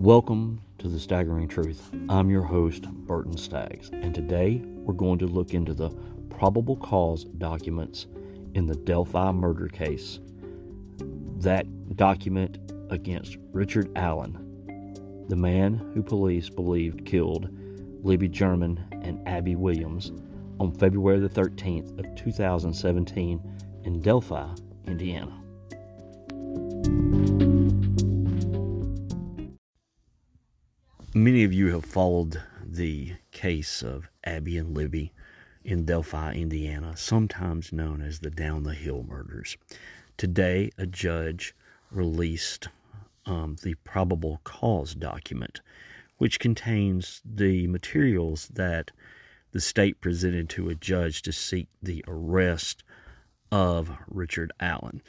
Welcome to the Staggering Truth. I'm your host, Burton Staggs, and today we're going to look into the probable cause documents in the Delphi murder case. That document against Richard Allen, the man who police believed killed Libby German and Abby Williams on February the 13th of 2017 in Delphi, Indiana. Many of you have followed the case of Abby and Libby in Delphi, Indiana, sometimes known as the Down the Hill murders. Today, a judge released um, the probable cause document, which contains the materials that the state presented to a judge to seek the arrest of Richard Allen.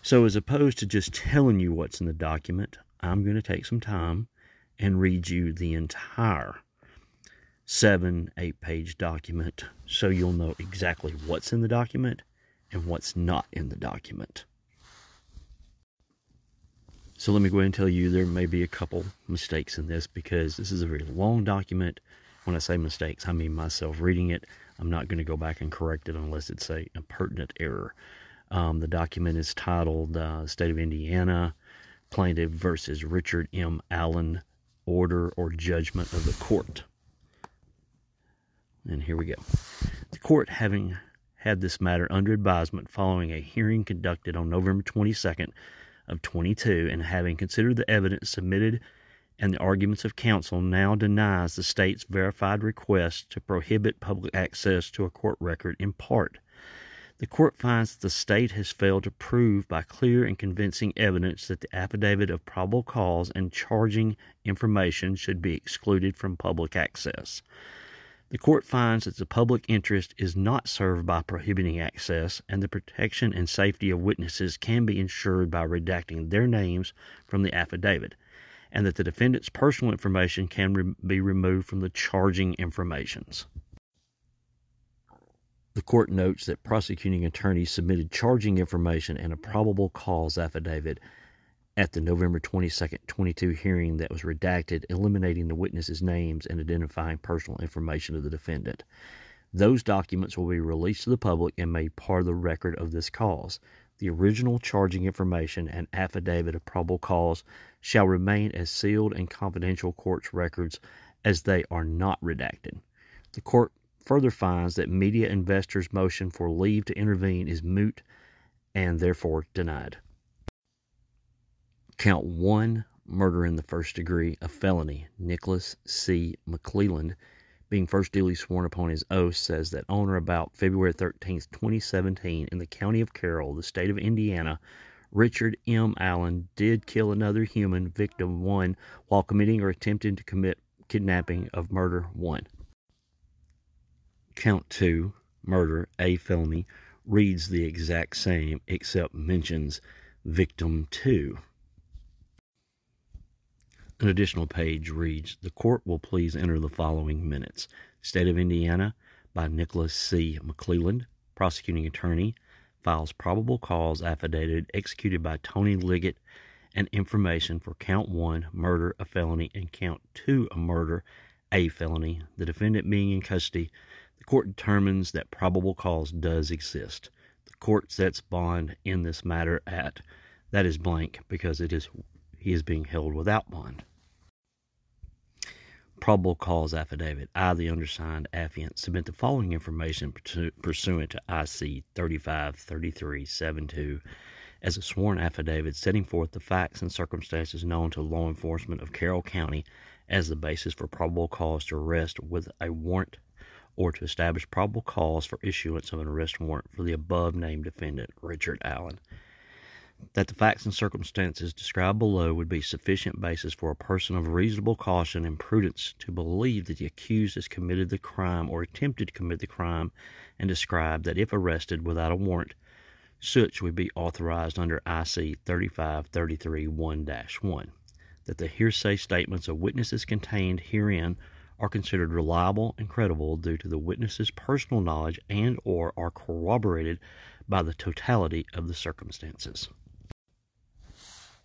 So, as opposed to just telling you what's in the document, I'm going to take some time and read you the entire seven, eight page document so you'll know exactly what's in the document and what's not in the document. So let me go ahead and tell you there may be a couple mistakes in this because this is a very long document. When I say mistakes, I mean myself reading it. I'm not going to go back and correct it unless it's a, a pertinent error. Um, the document is titled uh, State of Indiana Plaintiff versus Richard M. Allen Order or Judgment of the Court. And here we go. The court, having had this matter under advisement following a hearing conducted on November 22nd of 22 and having considered the evidence submitted and the arguments of counsel now denies the state's verified request to prohibit public access to a court record in part. The court finds that the state has failed to prove by clear and convincing evidence that the affidavit of probable cause and charging information should be excluded from public access. The court finds that the public interest is not served by prohibiting access, and the protection and safety of witnesses can be ensured by redacting their names from the affidavit, and that the defendant's personal information can re- be removed from the charging informations. The court notes that prosecuting attorneys submitted charging information and a probable cause affidavit at the November 22, 22 hearing that was redacted, eliminating the witnesses' names and identifying personal information of the defendant. Those documents will be released to the public and made part of the record of this cause. The original charging information and affidavit of probable cause shall remain as sealed and confidential court's records as they are not redacted. The court further finds that media investors' motion for leave to intervene is moot and therefore denied. Count one, murder in the first degree, a felony. Nicholas C. McLeland, being first duly sworn upon his oath, says that on or about February 13, 2017, in the county of Carroll, the state of Indiana, Richard M. Allen did kill another human, victim one, while committing or attempting to commit kidnapping of murder one. Count two, murder, a felony, reads the exact same except mentions victim two. An additional page reads The court will please enter the following minutes. State of Indiana by Nicholas C. McLeland, prosecuting attorney, files probable cause affidavit executed by Tony Liggett and information for count one, murder, a felony, and count two, a murder, a felony. The defendant being in custody, the court determines that probable cause does exist. The court sets bond in this matter at that is blank because it is he is being held without bond probable cause affidavit. I, the undersigned affiant, submit the following information pursuant to IC 353372 as a sworn affidavit setting forth the facts and circumstances known to law enforcement of Carroll County as the basis for probable cause to arrest with a warrant or to establish probable cause for issuance of an arrest warrant for the above named defendant, Richard Allen that the facts and circumstances described below would be sufficient basis for a person of reasonable caution and prudence to believe that the accused has committed the crime or attempted to commit the crime, and described that if arrested without a warrant, such would be authorized under IC 3533 1 1. That the hearsay statements of witnesses contained herein are considered reliable and credible due to the witness's personal knowledge and or are corroborated by the totality of the circumstances.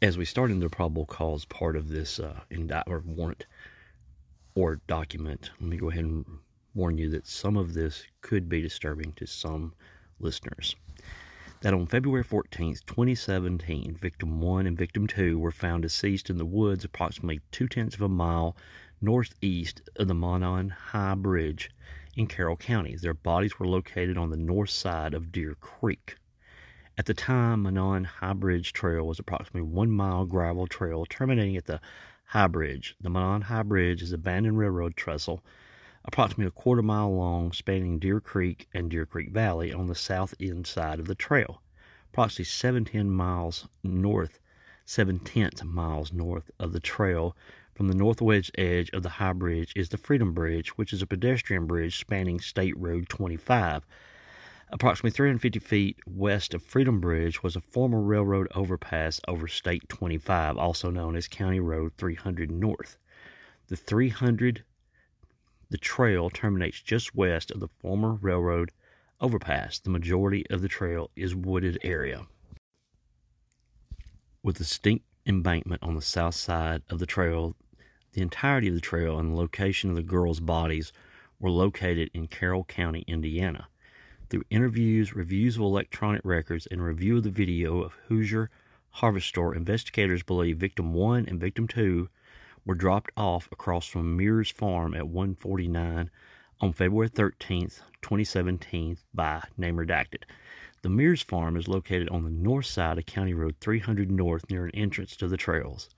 As we start into the probable cause part of this uh, or warrant or document, let me go ahead and warn you that some of this could be disturbing to some listeners. That on February 14, 2017, victim 1 and victim 2 were found deceased in the woods approximately two tenths of a mile northeast of the Monon High Bridge in Carroll County. Their bodies were located on the north side of Deer Creek. At the time, Monon High Bridge Trail was approximately one mile gravel trail terminating at the High Bridge. The Monon High Bridge is an abandoned railroad trestle, approximately a quarter mile long, spanning Deer Creek and Deer Creek Valley on the south end side of the trail. Approximately 17 miles north, 7 tenths miles north of the trail from the northwest edge of the High Bridge is the Freedom Bridge, which is a pedestrian bridge spanning State Road 25. Approximately 350 feet west of Freedom Bridge was a former railroad overpass over State 25, also known as County Road 300 North. The 300 the trail terminates just west of the former railroad overpass. The majority of the trail is wooded area. With a steep embankment on the south side of the trail, the entirety of the trail and the location of the girls' bodies were located in Carroll County, Indiana. Through interviews, reviews of electronic records, and review of the video of Hoosier Harvest Store, investigators believe victim 1 and victim 2 were dropped off across from Mears Farm at 149 on February 13, 2017 by name redacted. The Mears Farm is located on the north side of County Road 300 North near an entrance to the trails.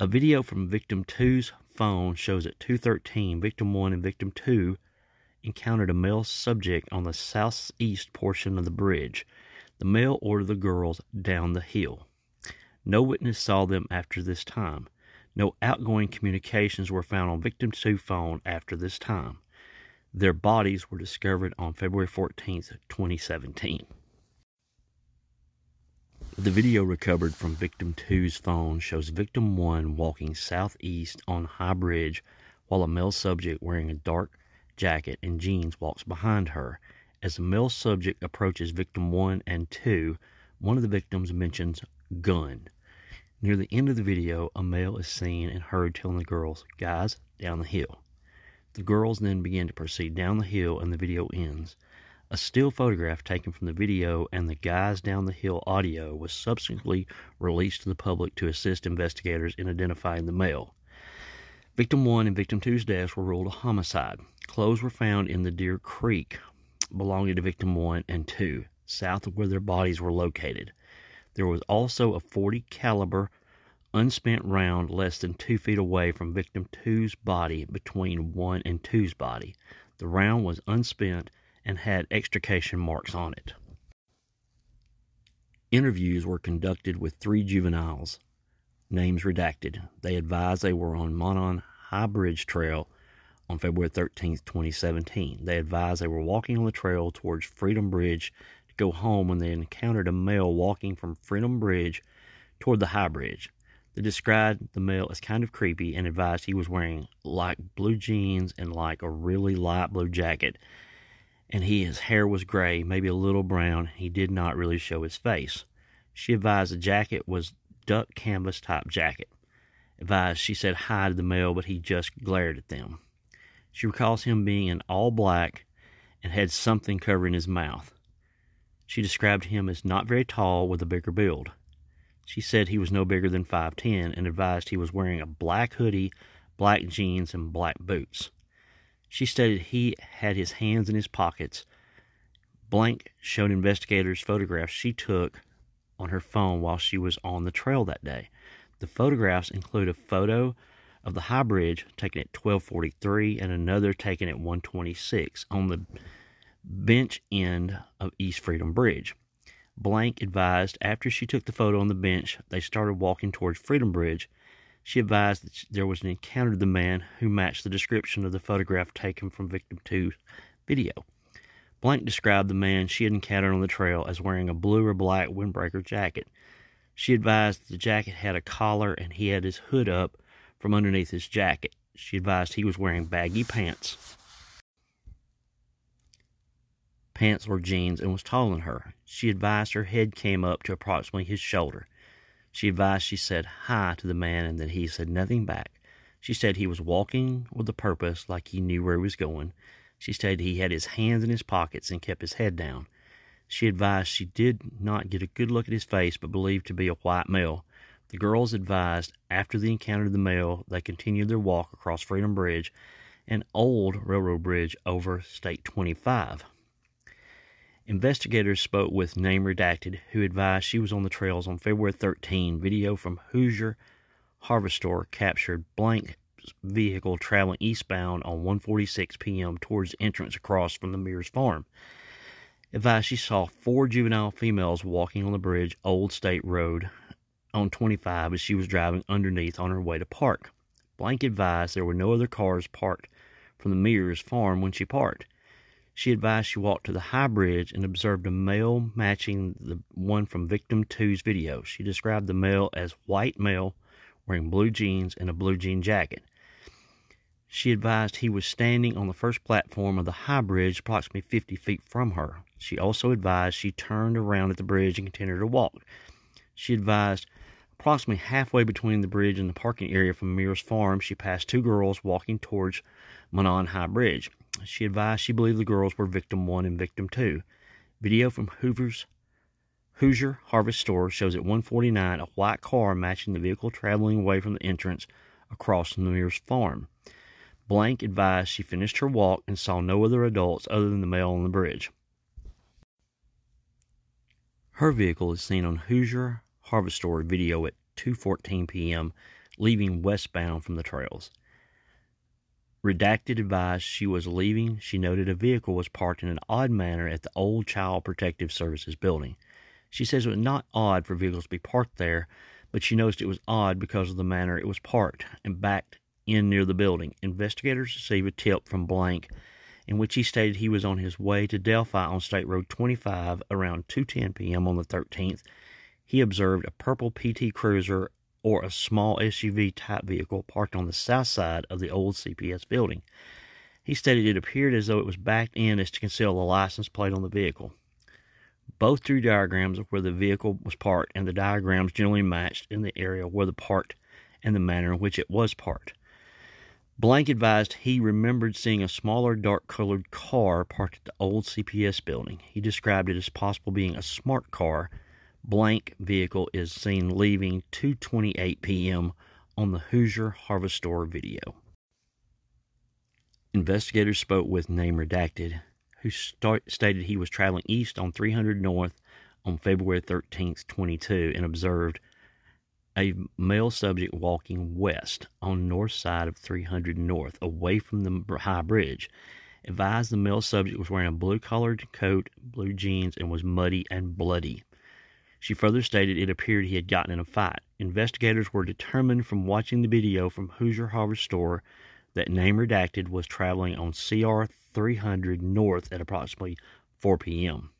A video from victim 2's phone shows at 213 victim 1 and victim 2 encountered a male subject on the southeast portion of the bridge. The male ordered the girls down the hill. No witness saw them after this time. No outgoing communications were found on victim 2 phone after this time. Their bodies were discovered on February 14, 2017. The video recovered from victim 2's phone shows victim 1 walking southeast on High Bridge while a male subject wearing a dark jacket and jeans walks behind her. As the male subject approaches victim 1 and 2, one of the victims mentions gun. Near the end of the video, a male is seen and heard telling the girls, guys, down the hill. The girls then begin to proceed down the hill and the video ends. A still photograph taken from the video and the Guys Down the Hill audio was subsequently released to the public to assist investigators in identifying the male. Victim 1 and Victim 2's deaths were ruled a homicide. Clothes were found in the Deer Creek belonging to Victim 1 and 2, south of where their bodies were located. There was also a 40 caliber unspent round less than 2 feet away from Victim 2's body between 1 and 2's body. The round was unspent and had extrication marks on it. Interviews were conducted with three juveniles, names redacted. They advised they were on Monon High Bridge Trail on February 13, 2017. They advised they were walking on the trail towards Freedom Bridge to go home when they encountered a male walking from Freedom Bridge toward the High Bridge. They described the male as kind of creepy and advised he was wearing like blue jeans and like a really light blue jacket and he his hair was gray, maybe a little brown. He did not really show his face. She advised the jacket was duck canvas type jacket. Advised she said hi to the male, but he just glared at them. She recalls him being in all black and had something covering his mouth. She described him as not very tall with a bigger build. She said he was no bigger than 5'10 and advised he was wearing a black hoodie, black jeans, and black boots. She stated he had his hands in his pockets. Blank showed investigators photographs she took on her phone while she was on the trail that day. The photographs include a photo of the high bridge taken at 1243 and another taken at 126 on the bench end of East Freedom Bridge. Blank advised after she took the photo on the bench, they started walking towards Freedom Bridge she advised that there was an encounter with the man who matched the description of the photograph taken from victim 2's video. Blank described the man she had encountered on the trail as wearing a blue or black windbreaker jacket. She advised that the jacket had a collar and he had his hood up from underneath his jacket. She advised he was wearing baggy pants, pants or jeans, and was taller than her. She advised her head came up to approximately his shoulder. She advised she said hi to the man and that he said nothing back. She said he was walking with a purpose, like he knew where he was going. She said he had his hands in his pockets and kept his head down. She advised she did not get a good look at his face, but believed to be a white male. The girls advised after the encounter of the male, they continued their walk across Freedom Bridge, an old railroad bridge over State 25. Investigators spoke with Name Redacted, who advised she was on the trails on February 13. Video from Hoosier Harvester captured blank vehicle traveling eastbound on 1:46 p.m. towards the entrance across from the Mears farm. Advised she saw four juvenile females walking on the bridge Old State Road on 25 as she was driving underneath on her way to park. Blank advised there were no other cars parked from the Mears farm when she parked. She advised she walked to the high bridge and observed a male matching the one from victim two's video. She described the male as white male wearing blue jeans and a blue jean jacket. She advised he was standing on the first platform of the high bridge, approximately 50 feet from her. She also advised she turned around at the bridge and continued to walk. She advised approximately halfway between the bridge and the parking area from Mears Farm, she passed two girls walking towards Monon High Bridge. She advised she believed the girls were victim one and victim two. Video from Hoover's Hoosier Harvest Store shows at 149 a white car matching the vehicle traveling away from the entrance across the Mears farm. Blank advised she finished her walk and saw no other adults other than the male on the bridge. Her vehicle is seen on Hoosier Harvest Store video at 2:14 p.m. leaving westbound from the trails. Redacted advised she was leaving. She noted a vehicle was parked in an odd manner at the old Child Protective Services building. She says it was not odd for vehicles to be parked there, but she noticed it was odd because of the manner it was parked and backed in near the building. Investigators received a tip from Blank in which he stated he was on his way to Delphi on State Road 25 around 2:10 p.m. on the 13th. He observed a purple PT Cruiser or a small SUV type vehicle parked on the south side of the old CPS building. He stated it appeared as though it was backed in as to conceal the license plate on the vehicle. Both drew diagrams of where the vehicle was parked, and the diagrams generally matched in the area where the parked and the manner in which it was parked. Blank advised he remembered seeing a smaller dark colored car parked at the old CPS building. He described it as possible being a smart car blank vehicle is seen leaving 2:28 p.m. on the Hoosier Harvest Store video. Investigators spoke with name redacted, who start, stated he was traveling east on 300 North on February 13, 22, and observed a male subject walking west on north side of 300 North, away from the high bridge. Advised the male subject was wearing a blue colored coat, blue jeans, and was muddy and bloody. She further stated it appeared he had gotten in a fight. Investigators were determined from watching the video from Hoosier Harvest Store that name redacted was traveling on CR 300 north at approximately 4 p.m.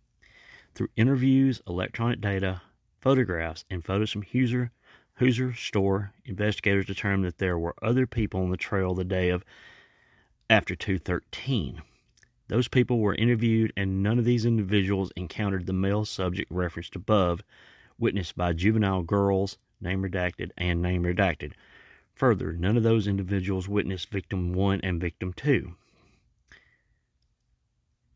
Through interviews, electronic data, photographs, and photos from Hoosier, Hoosier Store, investigators determined that there were other people on the trail the day of after 213. Those people were interviewed, and none of these individuals encountered the male subject referenced above, witnessed by juvenile girls, name redacted, and name redacted. Further, none of those individuals witnessed victim 1 and victim 2.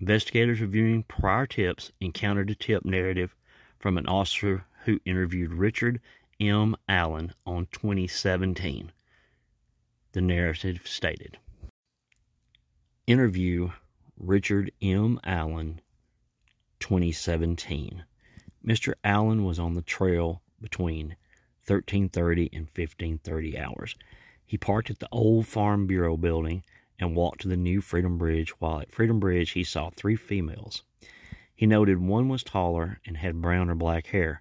Investigators reviewing prior tips encountered a tip narrative from an officer who interviewed Richard M. Allen on 2017. The narrative stated Interview Richard M. Allen, 2017. Mr. Allen was on the trail between 1330 and 1530 hours. He parked at the old Farm Bureau building and walked to the new Freedom Bridge. While at Freedom Bridge, he saw three females. He noted one was taller and had brown or black hair.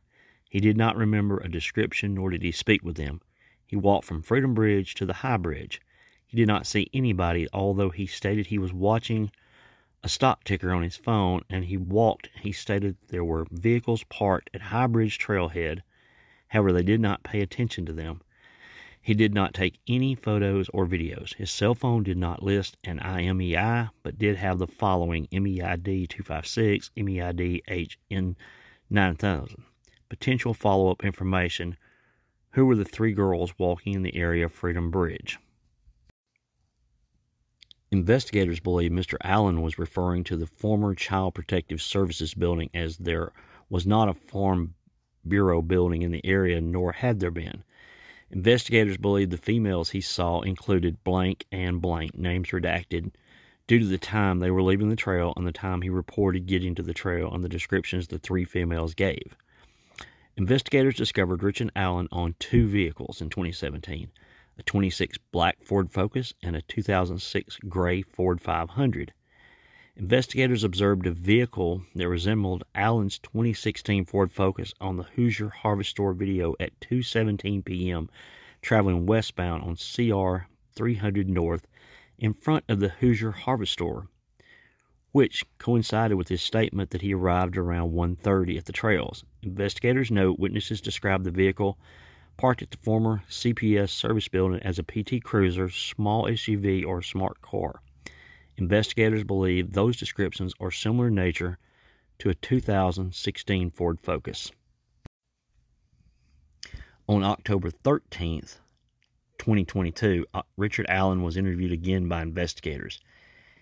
He did not remember a description, nor did he speak with them. He walked from Freedom Bridge to the High Bridge. He did not see anybody, although he stated he was watching a stop ticker on his phone and he walked. He stated there were vehicles parked at High Bridge Trailhead. However, they did not pay attention to them. He did not take any photos or videos. His cell phone did not list an IMEI, but did have the following MEID 256, MEID HN 9000. Potential follow up information Who were the three girls walking in the area of Freedom Bridge? Investigators believe Mr. Allen was referring to the former Child Protective Services building as there was not a Farm Bureau building in the area, nor had there been. Investigators believe the females he saw included blank and blank, names redacted, due to the time they were leaving the trail and the time he reported getting to the trail and the descriptions the three females gave. Investigators discovered Richard Allen on two vehicles in 2017 a 26 black Ford Focus and a 2006 gray Ford 500. Investigators observed a vehicle that resembled Allen's 2016 Ford Focus on the Hoosier Harvest Store video at 2:17 p.m. traveling westbound on CR 300 North in front of the Hoosier Harvest Store, which coincided with his statement that he arrived around 1:30 at the trails. Investigators note witnesses described the vehicle parked at the former CPS service building as a PT Cruiser, small SUV, or smart car. Investigators believe those descriptions are similar in nature to a 2016 Ford Focus. On October 13th, 2022, uh, Richard Allen was interviewed again by investigators.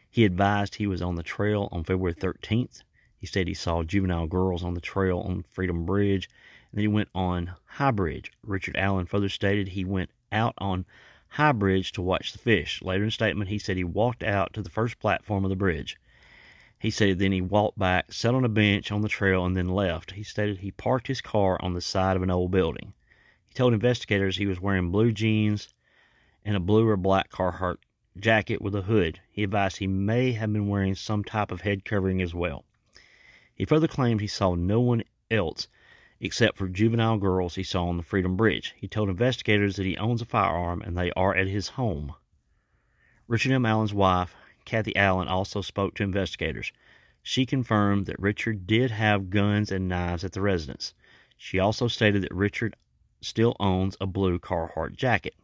He advised he was on the trail on February 13th. He said he saw juvenile girls on the trail on Freedom Bridge then he went on High Bridge. Richard Allen further stated he went out on High Bridge to watch the fish. Later in statement, he said he walked out to the first platform of the bridge. He said then he walked back, sat on a bench on the trail, and then left. He stated he parked his car on the side of an old building. He told investigators he was wearing blue jeans and a blue or black Carhartt jacket with a hood. He advised he may have been wearing some type of head covering as well. He further claimed he saw no one else except for juvenile girls he saw on the Freedom Bridge. He told investigators that he owns a firearm and they are at his home. Richard M. Allen's wife, Kathy Allen, also spoke to investigators. She confirmed that Richard did have guns and knives at the residence. She also stated that Richard still owns a blue Carhartt jacket.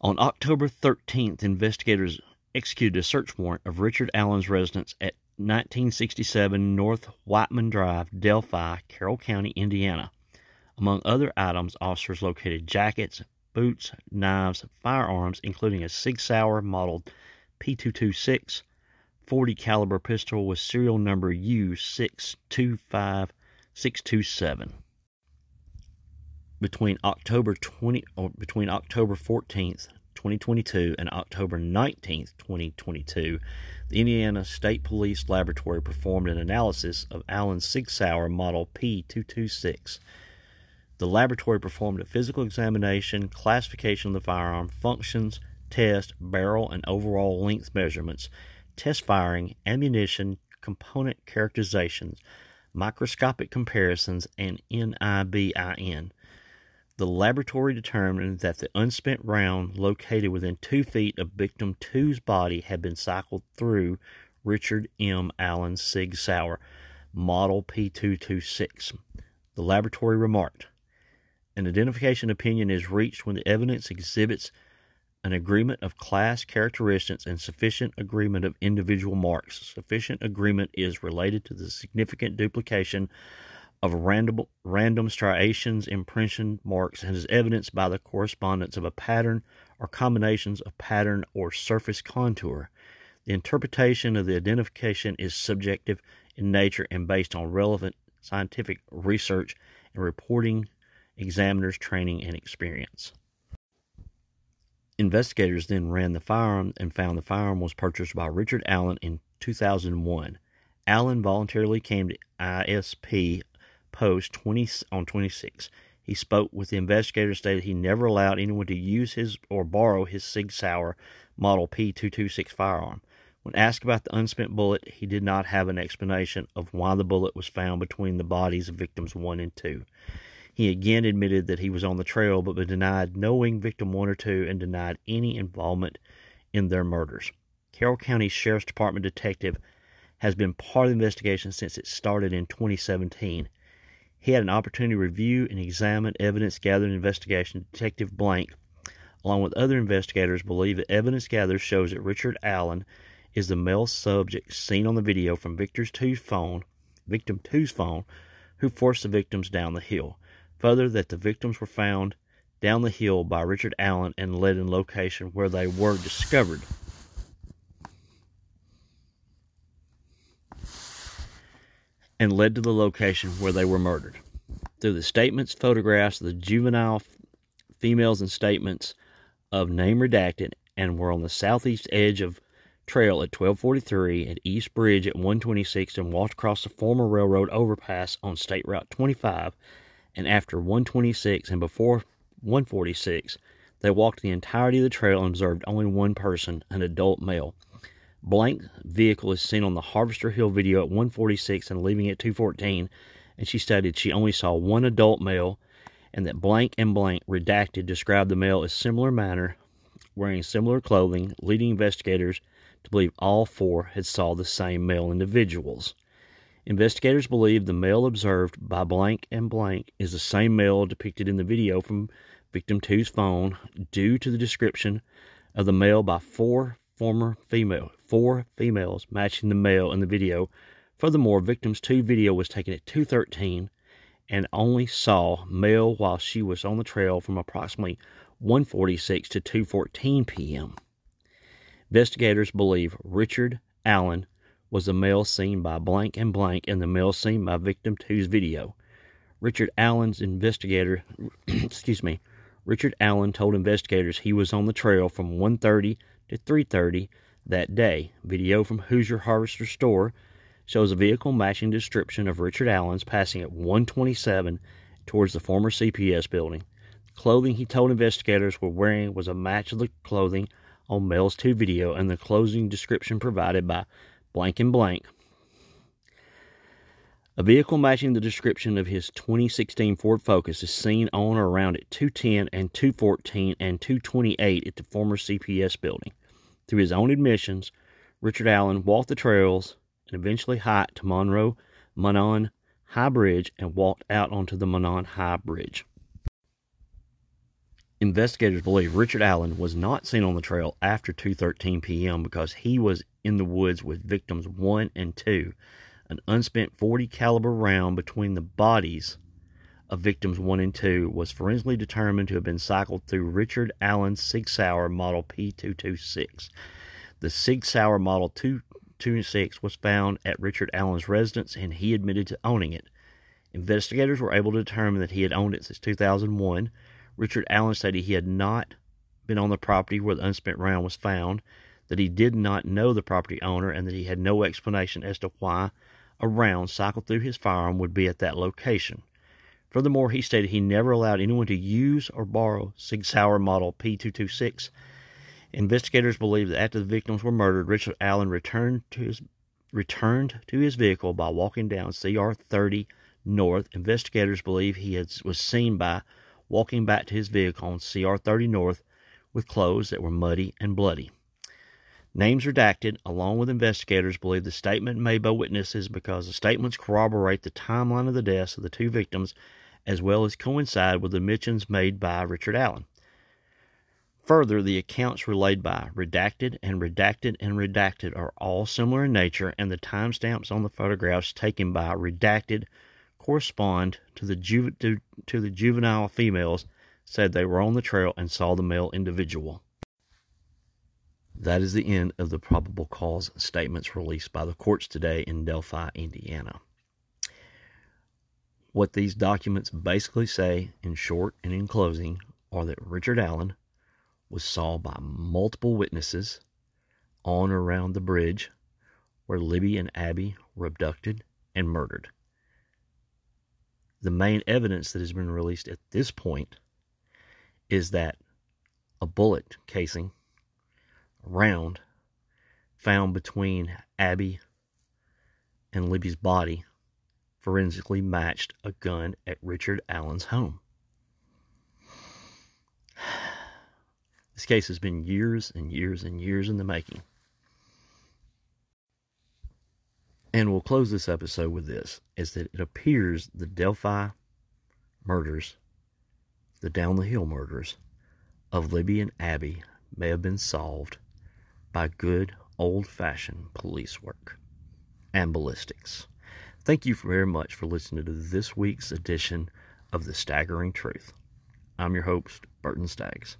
On October 13th, investigators executed a search warrant of Richard Allen's residence at 1967 North Whiteman Drive, Delphi, Carroll County, Indiana. Among other items, officers located jackets, boots, knives, firearms, including a Sig Sauer model P226 40 caliber pistol with serial number U625627. Between October 20 or between October 14th, 2022 and October 19th, 2022, the Indiana State Police Laboratory performed an analysis of Allen's Sig Sauer Model P226. The laboratory performed a physical examination, classification of the firearm, functions, test, barrel, and overall length measurements, test firing, ammunition, component characterizations, microscopic comparisons, and NIBIN. The laboratory determined that the unspent round located within two feet of victim two's body had been cycled through Richard M. Allen Sig Sauer Model P226. The laboratory remarked, An identification opinion is reached when the evidence exhibits an agreement of class characteristics and sufficient agreement of individual marks. Sufficient agreement is related to the significant duplication of random, random striations, impression marks, and is evidenced by the correspondence of a pattern or combinations of pattern or surface contour. The interpretation of the identification is subjective in nature and based on relevant scientific research and reporting examiners' training and experience. Investigators then ran the firearm and found the firearm was purchased by Richard Allen in 2001. Allen voluntarily came to ISP post 20 on 26. He spoke with the investigator, stated he never allowed anyone to use his or borrow his Sig Sauer Model P226 firearm. When asked about the unspent bullet, he did not have an explanation of why the bullet was found between the bodies of victims 1 and 2. He again admitted that he was on the trail but denied knowing victim 1 or 2 and denied any involvement in their murders. Carroll County Sheriff's Department detective has been part of the investigation since it started in 2017. He had an opportunity to review and examine evidence gathered in investigation. Detective Blank, along with other investigators, believe that evidence gathered shows that Richard Allen is the male subject seen on the video from Victor's two's phone, victim two's phone, who forced the victims down the hill. Further, that the victims were found down the hill by Richard Allen and led in location where they were discovered. And led to the location where they were murdered. Through the statements, photographs the juvenile females, and statements of name redacted, and were on the southeast edge of trail at 1243 at East Bridge at 126 and walked across the former railroad overpass on State Route 25 and after 126 and before 146, they walked the entirety of the trail and observed only one person, an adult male. Blank vehicle is seen on the Harvester Hill video at 146 and leaving at 214, and she stated she only saw one adult male and that blank and blank redacted described the male as similar manner, wearing similar clothing, leading investigators to believe all four had saw the same male individuals. Investigators believe the male observed by blank and blank is the same male depicted in the video from victim two's phone due to the description of the male by four former female four females matching the male in the video. Furthermore, victim's two video was taken at 213 and only saw male while she was on the trail from approximately 146 to 214 p.m. Investigators believe Richard Allen was the male seen by blank and blank and the male seen by victim two's video. Richard Allen's investigator excuse me Richard Allen told investigators he was on the trail from 1:30 to 3:30 that day. Video from Hoosier Harvester store shows a vehicle matching description of Richard Allen's passing at 127 towards the former CPS building. The clothing he told investigators were wearing was a match of the clothing on Mel's 2 video and the closing description provided by blank and blank a vehicle matching the description of his 2016 Ford Focus is seen on or around at 210 and 214 and 228 at the former CPS building. Through his own admissions, Richard Allen walked the trails and eventually hiked to Monroe Monon High Bridge and walked out onto the Monon High Bridge. Investigators believe Richard Allen was not seen on the trail after 2:13 p.m. because he was in the woods with victims 1 and 2 an unspent 40 caliber round between the bodies of victims 1 and 2 was forensically determined to have been cycled through Richard Allen's Sig Sauer Model P226. The Sig Sauer Model 226 was found at Richard Allen's residence and he admitted to owning it. Investigators were able to determine that he had owned it since 2001. Richard Allen stated he had not been on the property where the unspent round was found, that he did not know the property owner, and that he had no explanation as to why a round cycled through his firearm would be at that location. Furthermore, he stated he never allowed anyone to use or borrow Sig Sauer Model P226. Investigators believe that after the victims were murdered, Richard Allen returned to his returned to his vehicle by walking down CR 30 North. Investigators believe he had, was seen by walking back to his vehicle on CR 30 North with clothes that were muddy and bloody. Names redacted, along with investigators, believe the statement made by witnesses because the statements corroborate the timeline of the deaths of the two victims as well as coincide with the admissions made by Richard Allen. Further, the accounts relayed by redacted and redacted and redacted are all similar in nature, and the timestamps on the photographs taken by redacted correspond to the, ju- to, to the juvenile females said they were on the trail and saw the male individual. That is the end of the probable cause statements released by the courts today in Delphi, Indiana. What these documents basically say, in short and in closing, are that Richard Allen was saw by multiple witnesses on or around the bridge where Libby and Abby were abducted and murdered. The main evidence that has been released at this point is that a bullet casing round found between Abby and Libby's body forensically matched a gun at Richard Allen's home. This case has been years and years and years in the making. And we'll close this episode with this is that it appears the Delphi murders, the down the hill murders of Libby and Abby may have been solved by good old fashioned police work and ballistics. Thank you very much for listening to this week's edition of The Staggering Truth. I'm your host, Burton Staggs.